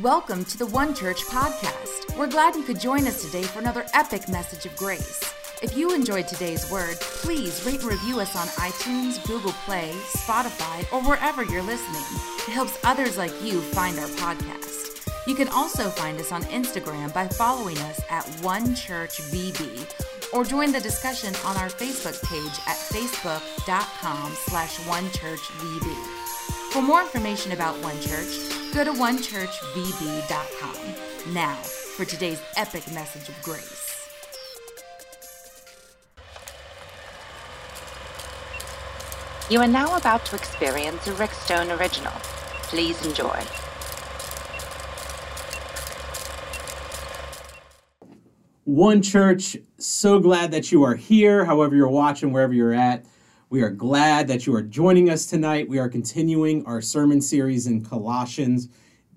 Welcome to the One Church podcast. We're glad you could join us today for another epic message of grace. If you enjoyed today's word, please rate and review us on iTunes, Google Play, Spotify, or wherever you're listening. It helps others like you find our podcast. You can also find us on Instagram by following us at One Church VB or join the discussion on our Facebook page at facebook.com slash onechurchvb. For more information about One Church, go to onechurchvb.com. Now, for today's epic message of grace. You are now about to experience a Rick Stone original. Please enjoy. One Church, so glad that you are here, however, you're watching, wherever you're at. We are glad that you are joining us tonight. We are continuing our sermon series in Colossians.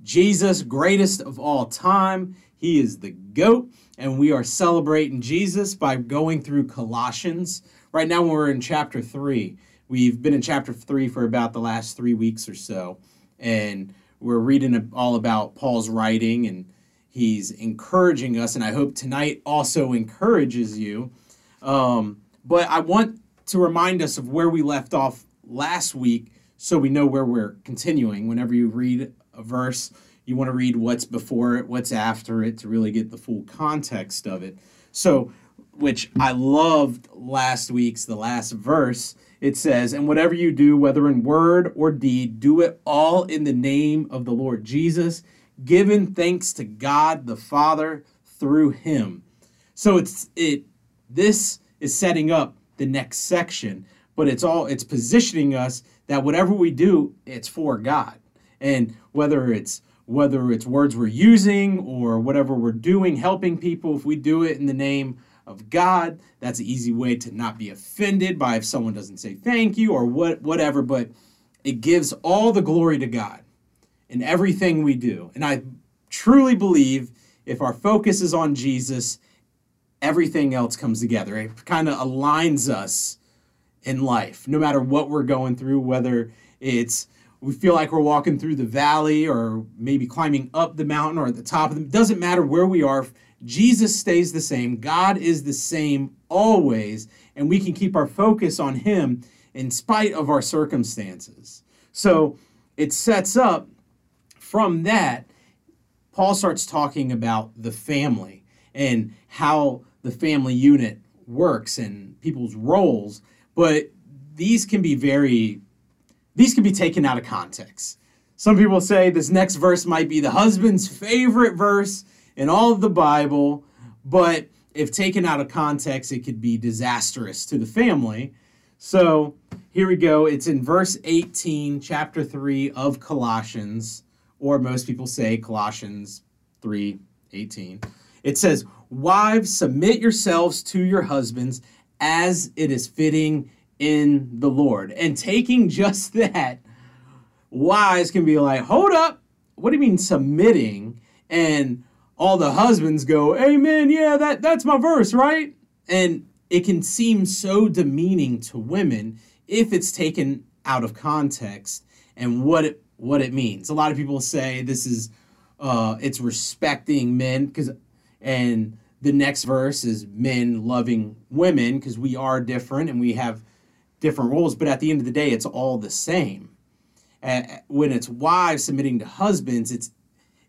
Jesus, greatest of all time. He is the GOAT, and we are celebrating Jesus by going through Colossians. Right now, we're in chapter 3. We've been in chapter 3 for about the last three weeks or so, and we're reading all about Paul's writing and He's encouraging us, and I hope tonight also encourages you. Um, but I want to remind us of where we left off last week so we know where we're continuing. Whenever you read a verse, you want to read what's before it, what's after it to really get the full context of it. So, which I loved last week's, the last verse. It says, And whatever you do, whether in word or deed, do it all in the name of the Lord Jesus giving thanks to God the Father through him. So it's it this is setting up the next section, but it's all it's positioning us that whatever we do, it's for God. And whether it's whether it's words we're using or whatever we're doing, helping people, if we do it in the name of God, that's an easy way to not be offended by if someone doesn't say thank you or what whatever, but it gives all the glory to God in everything we do. And I truly believe if our focus is on Jesus, everything else comes together. It kind of aligns us in life, no matter what we're going through, whether it's we feel like we're walking through the valley or maybe climbing up the mountain or at the top of. It doesn't matter where we are. Jesus stays the same. God is the same always. And we can keep our focus on Him in spite of our circumstances. So it sets up from that, Paul starts talking about the family and how the family unit works and people's roles, but these can be very these can be taken out of context. Some people say this next verse might be the husband's favorite verse in all of the Bible, but if taken out of context, it could be disastrous to the family. So here we go. It's in verse 18, chapter 3 of Colossians or most people say Colossians 3 18. It says, Wives, submit yourselves to your husbands as it is fitting in the Lord. And taking just that, wives can be like, Hold up, what do you mean submitting? And all the husbands go, Amen, yeah, that, that's my verse, right? And it can seem so demeaning to women if it's taken out of context and what it what it means. A lot of people say this is uh, it's respecting men because and the next verse is men loving women because we are different and we have different roles but at the end of the day it's all the same when it's wives submitting to husbands it's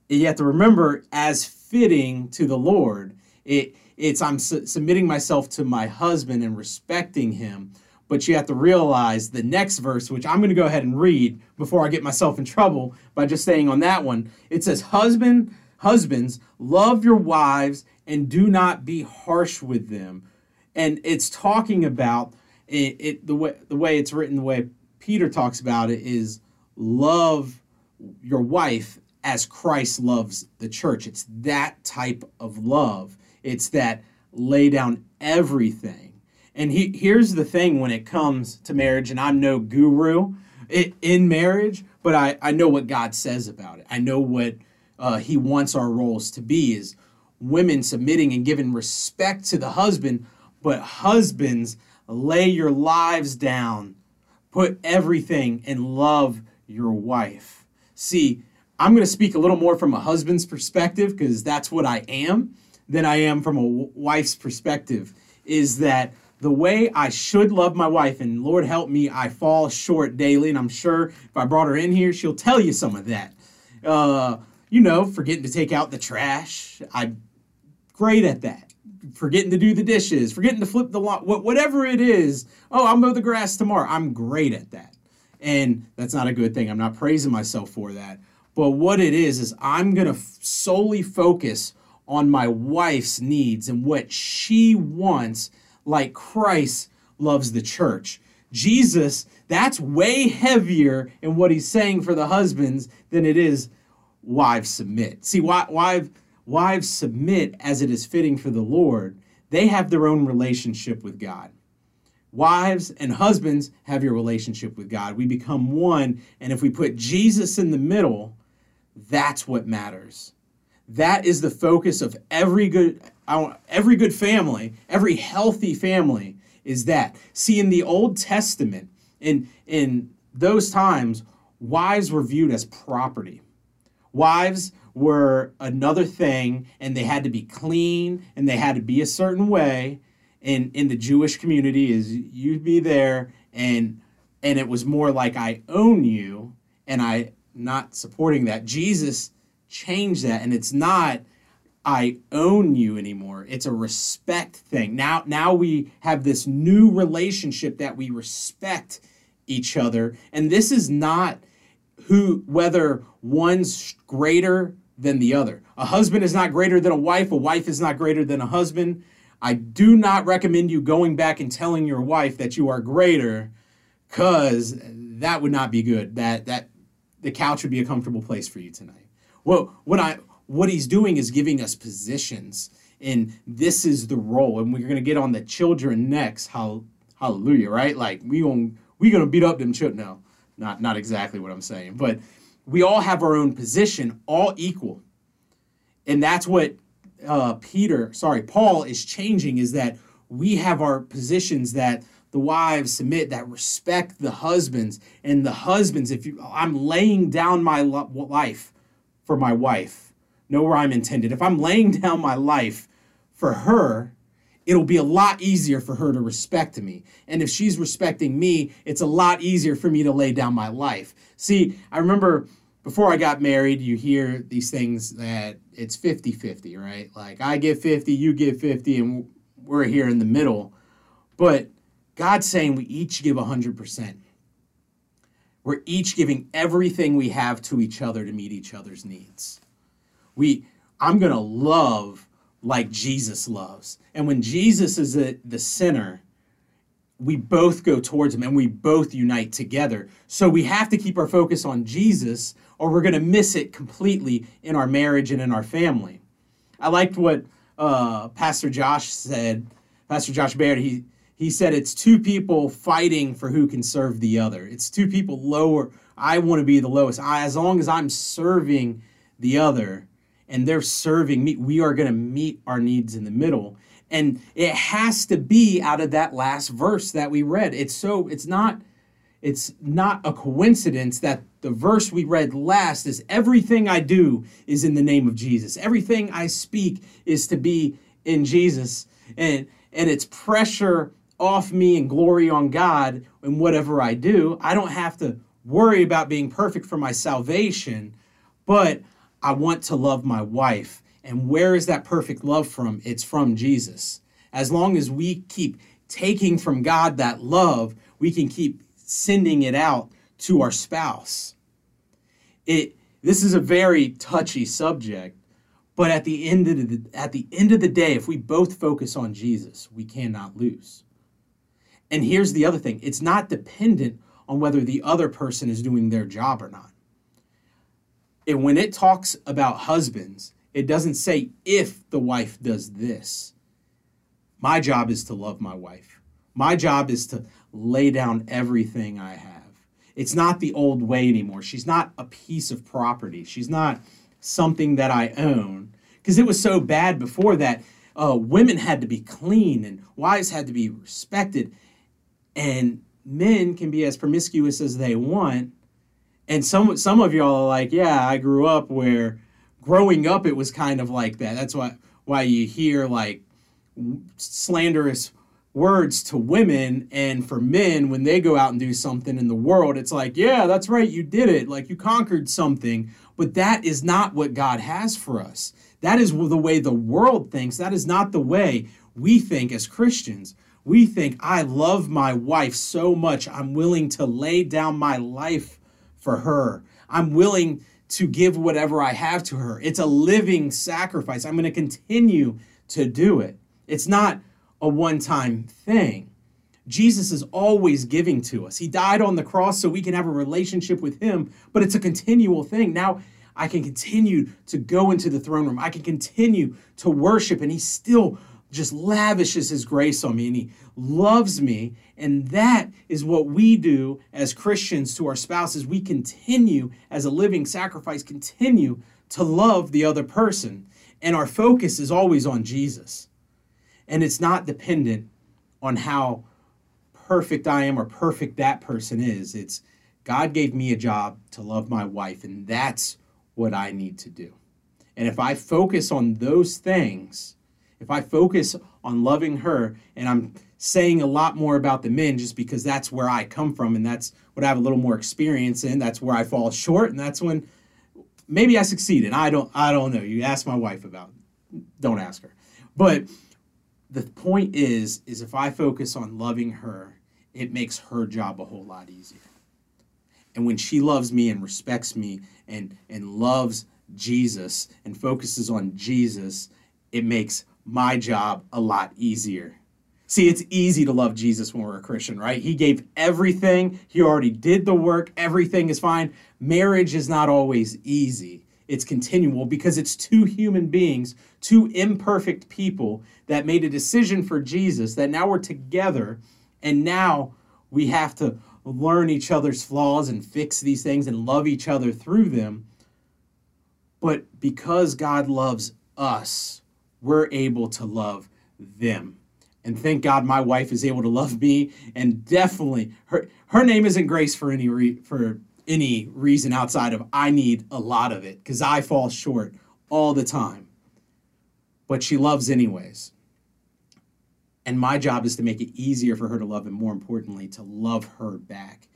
you have to remember as fitting to the lord it it's i'm su- submitting myself to my husband and respecting him but you have to realize the next verse, which I'm going to go ahead and read before I get myself in trouble by just saying on that one. It says, Husband, husbands, love your wives and do not be harsh with them. And it's talking about it, it the way the way it's written, the way Peter talks about it is love your wife as Christ loves the church. It's that type of love. It's that lay down everything and he, here's the thing when it comes to marriage, and I'm no guru in marriage, but I, I know what God says about it. I know what uh, He wants our roles to be is women submitting and giving respect to the husband, but husbands, lay your lives down, put everything and love your wife. See, I'm going to speak a little more from a husband's perspective because that's what I am than I am from a wife's perspective. Is that the way I should love my wife? And Lord help me, I fall short daily. And I'm sure if I brought her in here, she'll tell you some of that. Uh, you know, forgetting to take out the trash. I'm great at that. Forgetting to do the dishes, forgetting to flip the lot, whatever it is. Oh, I'll mow the grass tomorrow. I'm great at that. And that's not a good thing. I'm not praising myself for that. But what it is, is I'm going to f- solely focus on my wife's needs and what she wants, like Christ loves the church. Jesus, that's way heavier in what he's saying for the husbands than it is wives submit. See, wives, wives submit as it is fitting for the Lord. They have their own relationship with God. Wives and husbands have your relationship with God. We become one, and if we put Jesus in the middle, that's what matters. That is the focus of every good every good family, every healthy family is that. See in the Old Testament in in those times wives were viewed as property. Wives were another thing and they had to be clean and they had to be a certain way in in the Jewish community is you'd be there and and it was more like I own you and I not supporting that. Jesus changed that, and it's not I own you anymore. It's a respect thing. Now, now we have this new relationship that we respect each other, and this is not who whether one's greater than the other. A husband is not greater than a wife. A wife is not greater than a husband. I do not recommend you going back and telling your wife that you are greater, because that would not be good. That that the couch would be a comfortable place for you tonight. Well, what I what he's doing is giving us positions, and this is the role. And we're gonna get on the children next. Hallelujah, right? Like we going we gonna beat up them children. No, not not exactly what I'm saying, but we all have our own position, all equal, and that's what uh, Peter, sorry, Paul is changing. Is that we have our positions that the wives submit that respect the husbands. And the husbands if you i'm laying down my life for my wife. Know where i'm intended. If i'm laying down my life for her it'll be a lot easier for her to respect me and if she's respecting me it's a lot easier for me to lay down my life see i remember before i got married you hear these things that it's 50-50 right like i get 50 you get 50 and we're here in the middle but God's saying we each give 100%. We're each giving everything we have to each other to meet each other's needs. We I'm going to love like Jesus loves. And when Jesus is the, the center, we both go towards him and we both unite together. So we have to keep our focus on Jesus or we're going to miss it completely in our marriage and in our family. I liked what uh, Pastor Josh said. Pastor Josh Baird, he, he said it's two people fighting for who can serve the other. It's two people lower. I want to be the lowest. I, as long as I'm serving the other and they're serving me, we are going to meet our needs in the middle. And it has to be out of that last verse that we read. It's so it's not it's not a coincidence that the verse we read last is everything I do is in the name of Jesus. Everything I speak is to be in Jesus. And and it's pressure off me and glory on God in whatever I do. I don't have to worry about being perfect for my salvation, but I want to love my wife. And where is that perfect love from? It's from Jesus. As long as we keep taking from God that love, we can keep sending it out to our spouse. It this is a very touchy subject, but at the end of the at the end of the day, if we both focus on Jesus, we cannot lose. And here's the other thing it's not dependent on whether the other person is doing their job or not. And when it talks about husbands, it doesn't say if the wife does this. My job is to love my wife. My job is to lay down everything I have. It's not the old way anymore. She's not a piece of property. She's not something that I own. Because it was so bad before that uh, women had to be clean and wives had to be respected and men can be as promiscuous as they want And some some of y'all are like, yeah, I grew up where growing up it was kind of like that. That's why why you hear like slanderous words to women and for men when they go out and do something in the world it's like yeah that's right you did it. Like you conquered something. But that is not what god has for us. That is the way the world thinks. That is not the way we think as christians. We think i love my wife so much i'm willing to lay down my life for her i'm willing to give whatever i have to her it's a living sacrifice i'm going to continue to do it it's not a one time thing. Jesus is always giving to us. He died on the cross so we can have a relationship with Him, but it's a continual thing. Now I can continue to go into the throne room, I can continue to worship, and He still just lavishes His grace on me and He loves me. And that is what we do as Christians to our spouses. We continue as a living sacrifice, continue to love the other person. And our focus is always on Jesus. And it's not dependent on how perfect I am or perfect that person is. It's God gave me a job to love my wife, and that's what I need to do. And if I focus on those things, if I focus on loving her, and I'm saying a lot more about the men just because that's where I come from and that's what I have a little more experience in, that's where I fall short, and that's when maybe I succeed. And I don't I don't know. You ask my wife about. Don't ask her. But the point is is if i focus on loving her it makes her job a whole lot easier and when she loves me and respects me and and loves jesus and focuses on jesus it makes my job a lot easier. See it's easy to love jesus when we're a christian right? He gave everything. He already did the work. Everything is fine. Marriage is not always easy. It's continual because it's two human beings, two imperfect people that made a decision for Jesus, that now we're together, and now we have to learn each other's flaws and fix these things and love each other through them. But because God loves us, we're able to love them. And thank God my wife is able to love me and definitely her her name isn't Grace for any re, for any reason outside of I need a lot of it because I fall short all the time. But she loves anyways. And my job is to make it easier for her to love, and more importantly, to love her back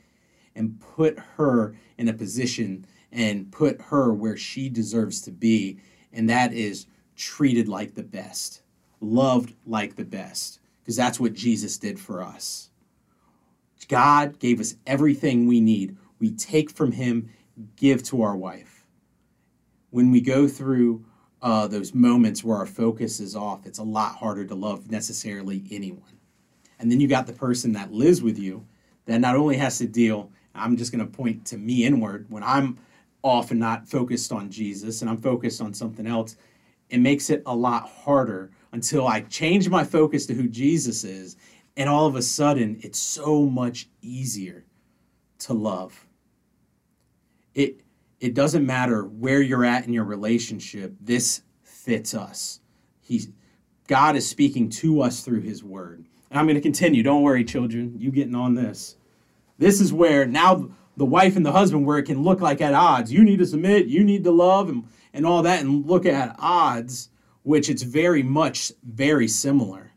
and put her in a position and put her where she deserves to be. And that is treated like the best, loved like the best, because that's what Jesus did for us. God gave us everything we need we take from him, give to our wife. When we go through uh, those moments where our focus is off, it's a lot harder to love necessarily anyone. And then you got the person that lives with you that not only has to deal, I'm just going to point to me inward when I'm off and not focused on Jesus and I'm focused on something else, it makes it a lot harder until I change my focus to who Jesus is. And all of a sudden, it's so much easier to love. It it doesn't matter where you're at in your relationship this fits us. He's god is speaking to us through his word. And i'm going to continue. Don't worry children. You getting on this. This is where now the wife and the husband where it can look like at odds. You need to submit. You need to love. And, and all that and look at odds which it's very much very similar.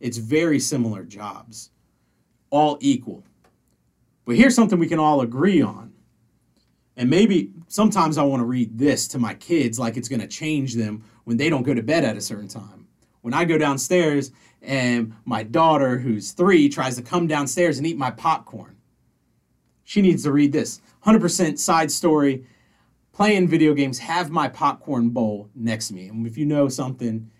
It's very similar jobs. All equal. But here's something we can all agree on. And maybe sometimes I want to read this to my kids like it's going to change them when they don't go to bed at a certain time. When I go downstairs and my daughter, who's three, tries to come downstairs and eat my popcorn, she needs to read this. 100% side story. Playing video games, have my popcorn bowl next to me. And if you know something,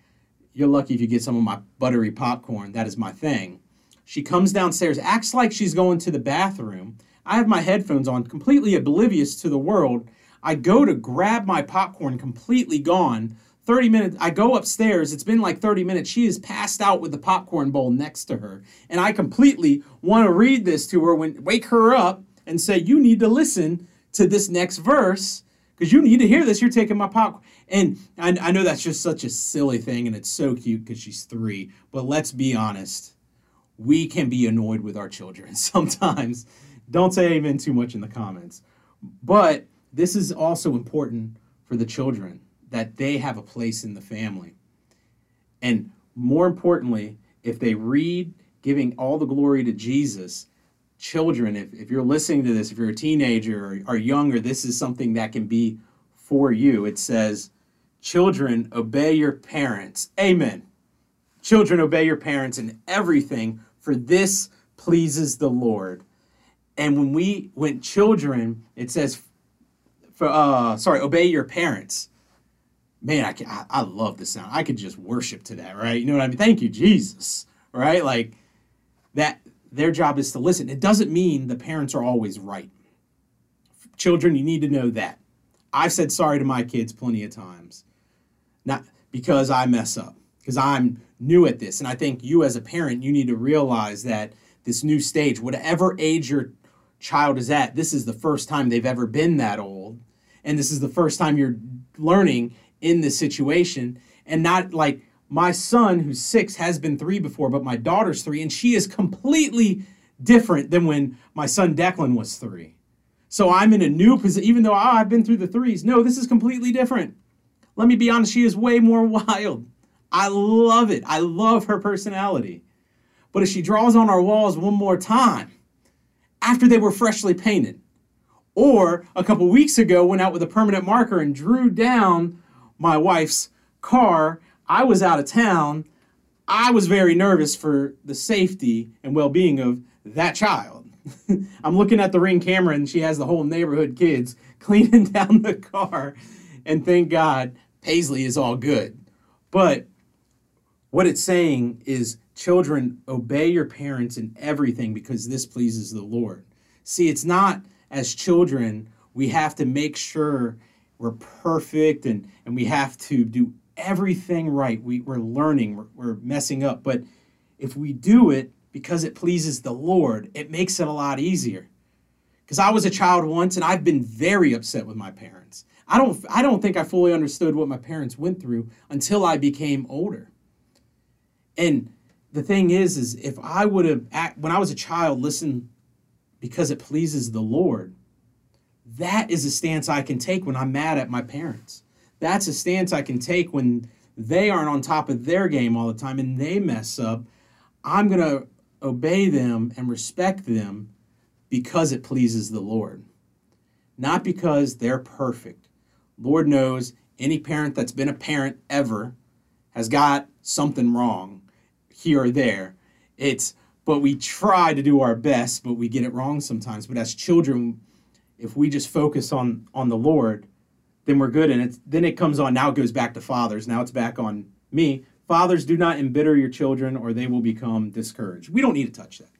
you're lucky if you get some of my buttery popcorn. That is my thing. She comes downstairs, acts like she's going to the bathroom, I have my headphones on, completely oblivious to the world. I go to grab my popcorn, completely gone. 30 minutes, I go upstairs. It's been like 30 minutes. She is passed out with the popcorn bowl next to her. And I completely want to read this to her, when, wake her up and say, You need to listen to this next verse because you need to hear this. You're taking my popcorn. And I, I know that's just such a silly thing and it's so cute because she's three. But let's be honest, we can be annoyed with our children sometimes don't say amen too much in the comments. But this is also important for the children that they have a place in the family. And more importantly, if they read giving all the glory to Jesus, children, if, if you're listening to this, if you're a teenager or, or younger, this is something that can be for you. It says, Children, obey your parents. Amen. Children, obey your parents in everything, for this pleases the Lord. And when we, when children, it says, for, uh, sorry, obey your parents. Man, I, can, I, I love the sound. I could just worship to that, right? You know what I mean? Thank you, Jesus, right? Like that, their job is to listen. It doesn't mean the parents are always right. Children, you need to know that. I've said sorry to my kids plenty of times. Not because I mess up, because I'm new at this. And I think you as a parent, you need to realize that this new stage, whatever age your child is at, this is the first time they've ever been that old. And this is the first time you're learning in this situation. And not like my son, who's six, has been three before, but my daughter's three, and she is completely different than when my son Declan was three. So I'm in a new position, even though oh, I've been through the threes. No, this is completely different. Let me be honest, she is way more wild. I love it. I love her personality. But if she draws on our walls one more time after they were freshly painted, or a couple weeks ago went out with a permanent marker and drew down my wife's car, I was out of town. I was very nervous for the safety and well being of that child. I'm looking at the ring camera and she has the whole neighborhood kids cleaning down the car. And thank God Paisley is all good. But what it's saying is, children, obey your parents in everything because this pleases the Lord. See, it's not as children, we have to make sure we're perfect and, and we have to do everything right. We, we're learning, we're, we're messing up. But if we do it because it pleases the Lord, it makes it a lot easier. Because I was a child once and I've been very upset with my parents. I don't I don't think I fully understood what my parents went through until I became older. And the thing is is if I would have when I was a child listened because it pleases the Lord, that is a stance I can take when I'm mad at my parents. That's a stance I can take when they aren't on top of their game all the time and they mess up. I'm going to obey them and respect them because it pleases the Lord, not because they're perfect Lord knows any parent that's been a parent ever has got something wrong here or there. It's but we try to do our best, but we get it wrong sometimes. But as children, if we just focus on on the Lord, then we're good. And it's then it comes on. Now it goes back to fathers. Now it's back on me. Fathers, do not embitter your children, or they will become discouraged. We don't need to touch that.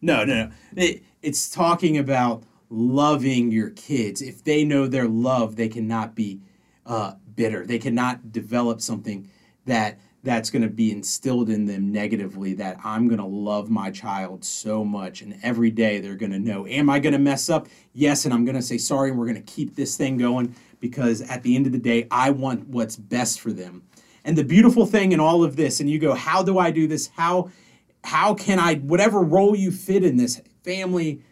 No, no, no. It, it's talking about loving your kids. If they know they're loved, they cannot be uh, bitter. They cannot develop something that that's going to be instilled in them negatively that I'm going to love my child so much and every day they're going to know am I going to mess up yes and I'm going to say sorry and we're going to keep this thing going because at the end of the day I want what's best for them and the beautiful thing in all of this and you go how do I do this how how can I whatever role you fit in this family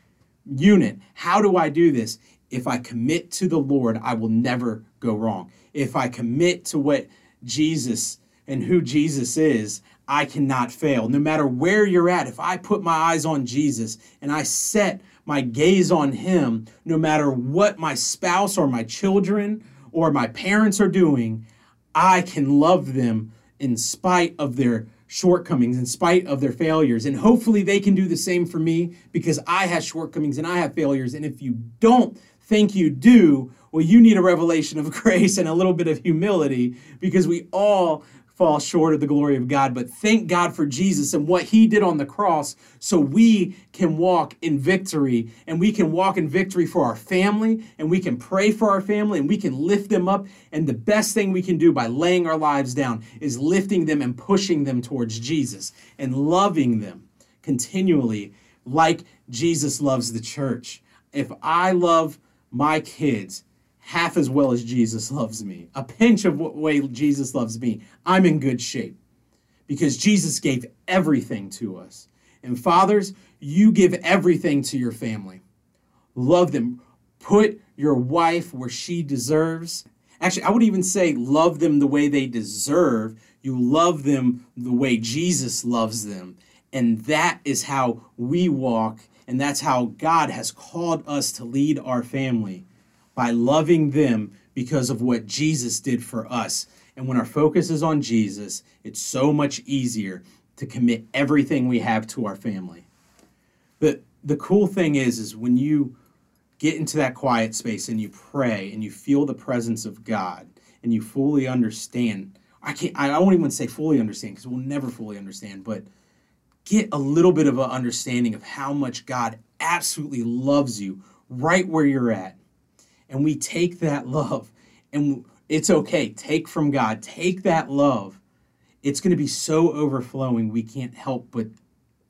unit. How do I do this? If I commit to the Lord, I will never go wrong. If I commit to what Jesus and who Jesus is, I cannot fail. No matter where you're at, if I put my eyes on Jesus and I set my gaze on Him, no matter what my spouse or my children or my parents are doing, I can love them in spite of their shortcomings in spite of their failures. And hopefully they can do the same for me because I have shortcomings and I have failures. And if you don't think you do, well, you need a revelation of grace and a little bit of humility because we all fall short of the glory of God. But thank God for Jesus and what he did on the cross so we can walk in victory and we can walk in victory for our family and we can pray for our family and we can lift them up. And the best thing we can do by laying our lives down is lifting them and pushing them towards Jesus and loving them continually like Jesus loves the church. If I love my kids, half as well as Jesus loves me, a pinch of what way Jesus loves me, I'm in good shape because Jesus gave everything to us. And fathers, you give everything to your family. Love them. Put your wife where she deserves. Actually, I would even say love them the way they deserve. You love them the way Jesus loves them. And that is how we walk, and that's how God has called us to lead our family by loving them because of what Jesus did for us. And when our focus is on Jesus, it's so much easier to commit everything we have to our family. But the cool thing is is when you get into that quiet space and you pray and you feel the presence of God and you fully understand. I can't I won't even say fully understand because we'll never fully understand, but get a little bit of an understanding of how much God absolutely loves you right where you're at. And we take that love and it's okay. Take from God, take that love. It's going to be so overflowing, we can't help but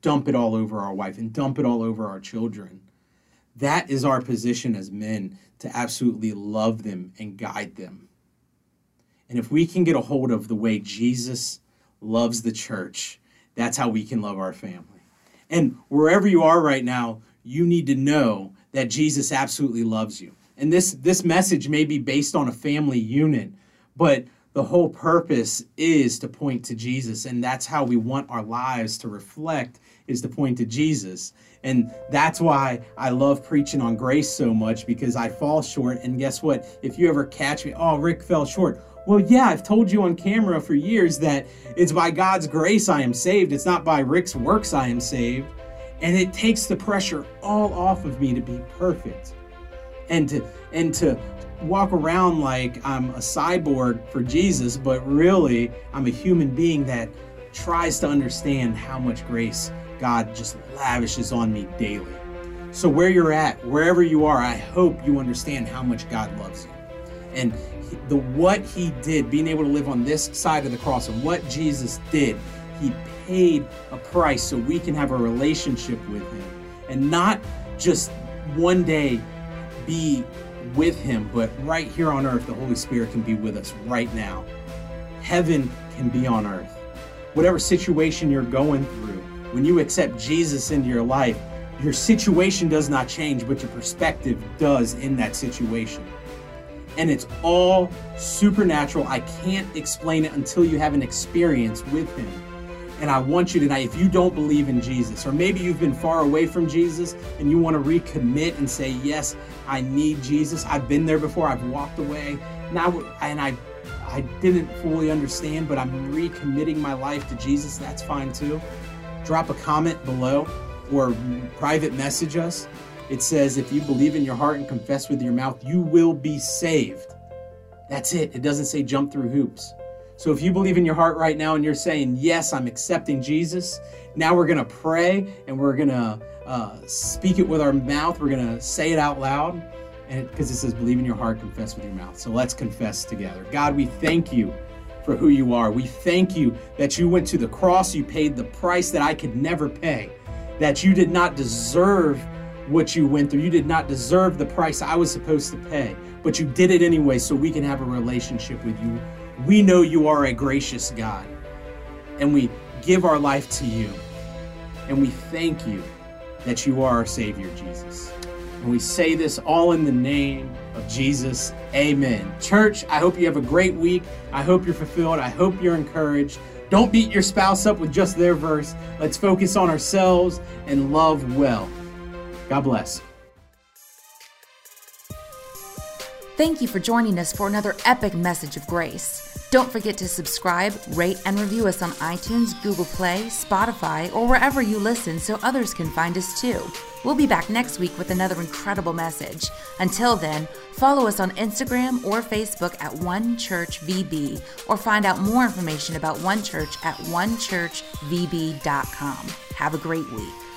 dump it all over our wife and dump it all over our children. That is our position as men to absolutely love them and guide them. And if we can get a hold of the way Jesus loves the church, that's how we can love our family. And wherever you are right now, you need to know that Jesus absolutely loves you. And this this message may be based on a family unit, but the whole purpose is to point to Jesus and that's how we want our lives to reflect is to point to Jesus. And that's why I love preaching on grace so much because I fall short. And guess what? If you ever catch me, oh, Rick fell short. Well, yeah, I've told you on camera for years that it's by God's grace I am saved. It's not by Rick's works I am saved. And it takes the pressure all off of me to be perfect. And to and to walk around like I'm a cyborg for Jesus, but really I'm a human being that tries to understand how much grace God just lavishes on me daily. So, where you're at, wherever you are, I hope you understand how much God loves you. And the what he did, being able to live on this side of the cross, and what Jesus did, he paid a price so we can have a relationship with him and not just one day be with him, but right here on earth, the Holy Spirit can be with us right now. Heaven can be on earth. Whatever situation you're going through, when you accept Jesus into your life, your situation does not change, but your perspective does in that situation. And it's all supernatural. I can't explain it until you have an experience with Him. And I want you tonight, if you don't believe in Jesus, or maybe you've been far away from Jesus and you want to recommit and say, Yes, I need Jesus. I've been there before, I've walked away. Now, and I I didn't fully understand, but I'm recommitting my life to Jesus. That's fine too drop a comment below or private message us. It says, if you believe in your heart and confess with your mouth, you will be saved. That's it. It doesn't say jump through hoops. So if you believe in your heart right now and you're saying, Yes, I'm accepting Jesus, now we're going to pray and we're going to uh, speak it with our mouth. We're going to say it out loud. And because it says, Believe in your heart, confess with your mouth. So let's confess together. God, we thank you for who you are. We thank you that you went to the cross, you paid the price that I could never pay, that you did not deserve what you went through. You did not deserve the price I was supposed to pay, but you did it anyway so we can have a relationship with you. We know you are a gracious God, and we give our life to you. And we thank you that you are our Savior, Jesus. And we say this all in the name of Jesus. Amen. Church, I hope you have a great week. I hope you're fulfilled. I hope you're encouraged. Don't beat your spouse up with just their verse. Let's focus on ourselves and love well. God bless. Thank you for joining us for another epic message of grace. Don't forget to subscribe, rate, and review us on iTunes, Google Play, Spotify, or wherever you listen so others can find us too. We'll be back next week with another incredible message. Until then, follow us on Instagram or Facebook at One Church VB, or find out more information about One Church at onechurchvb.com. Have a great week.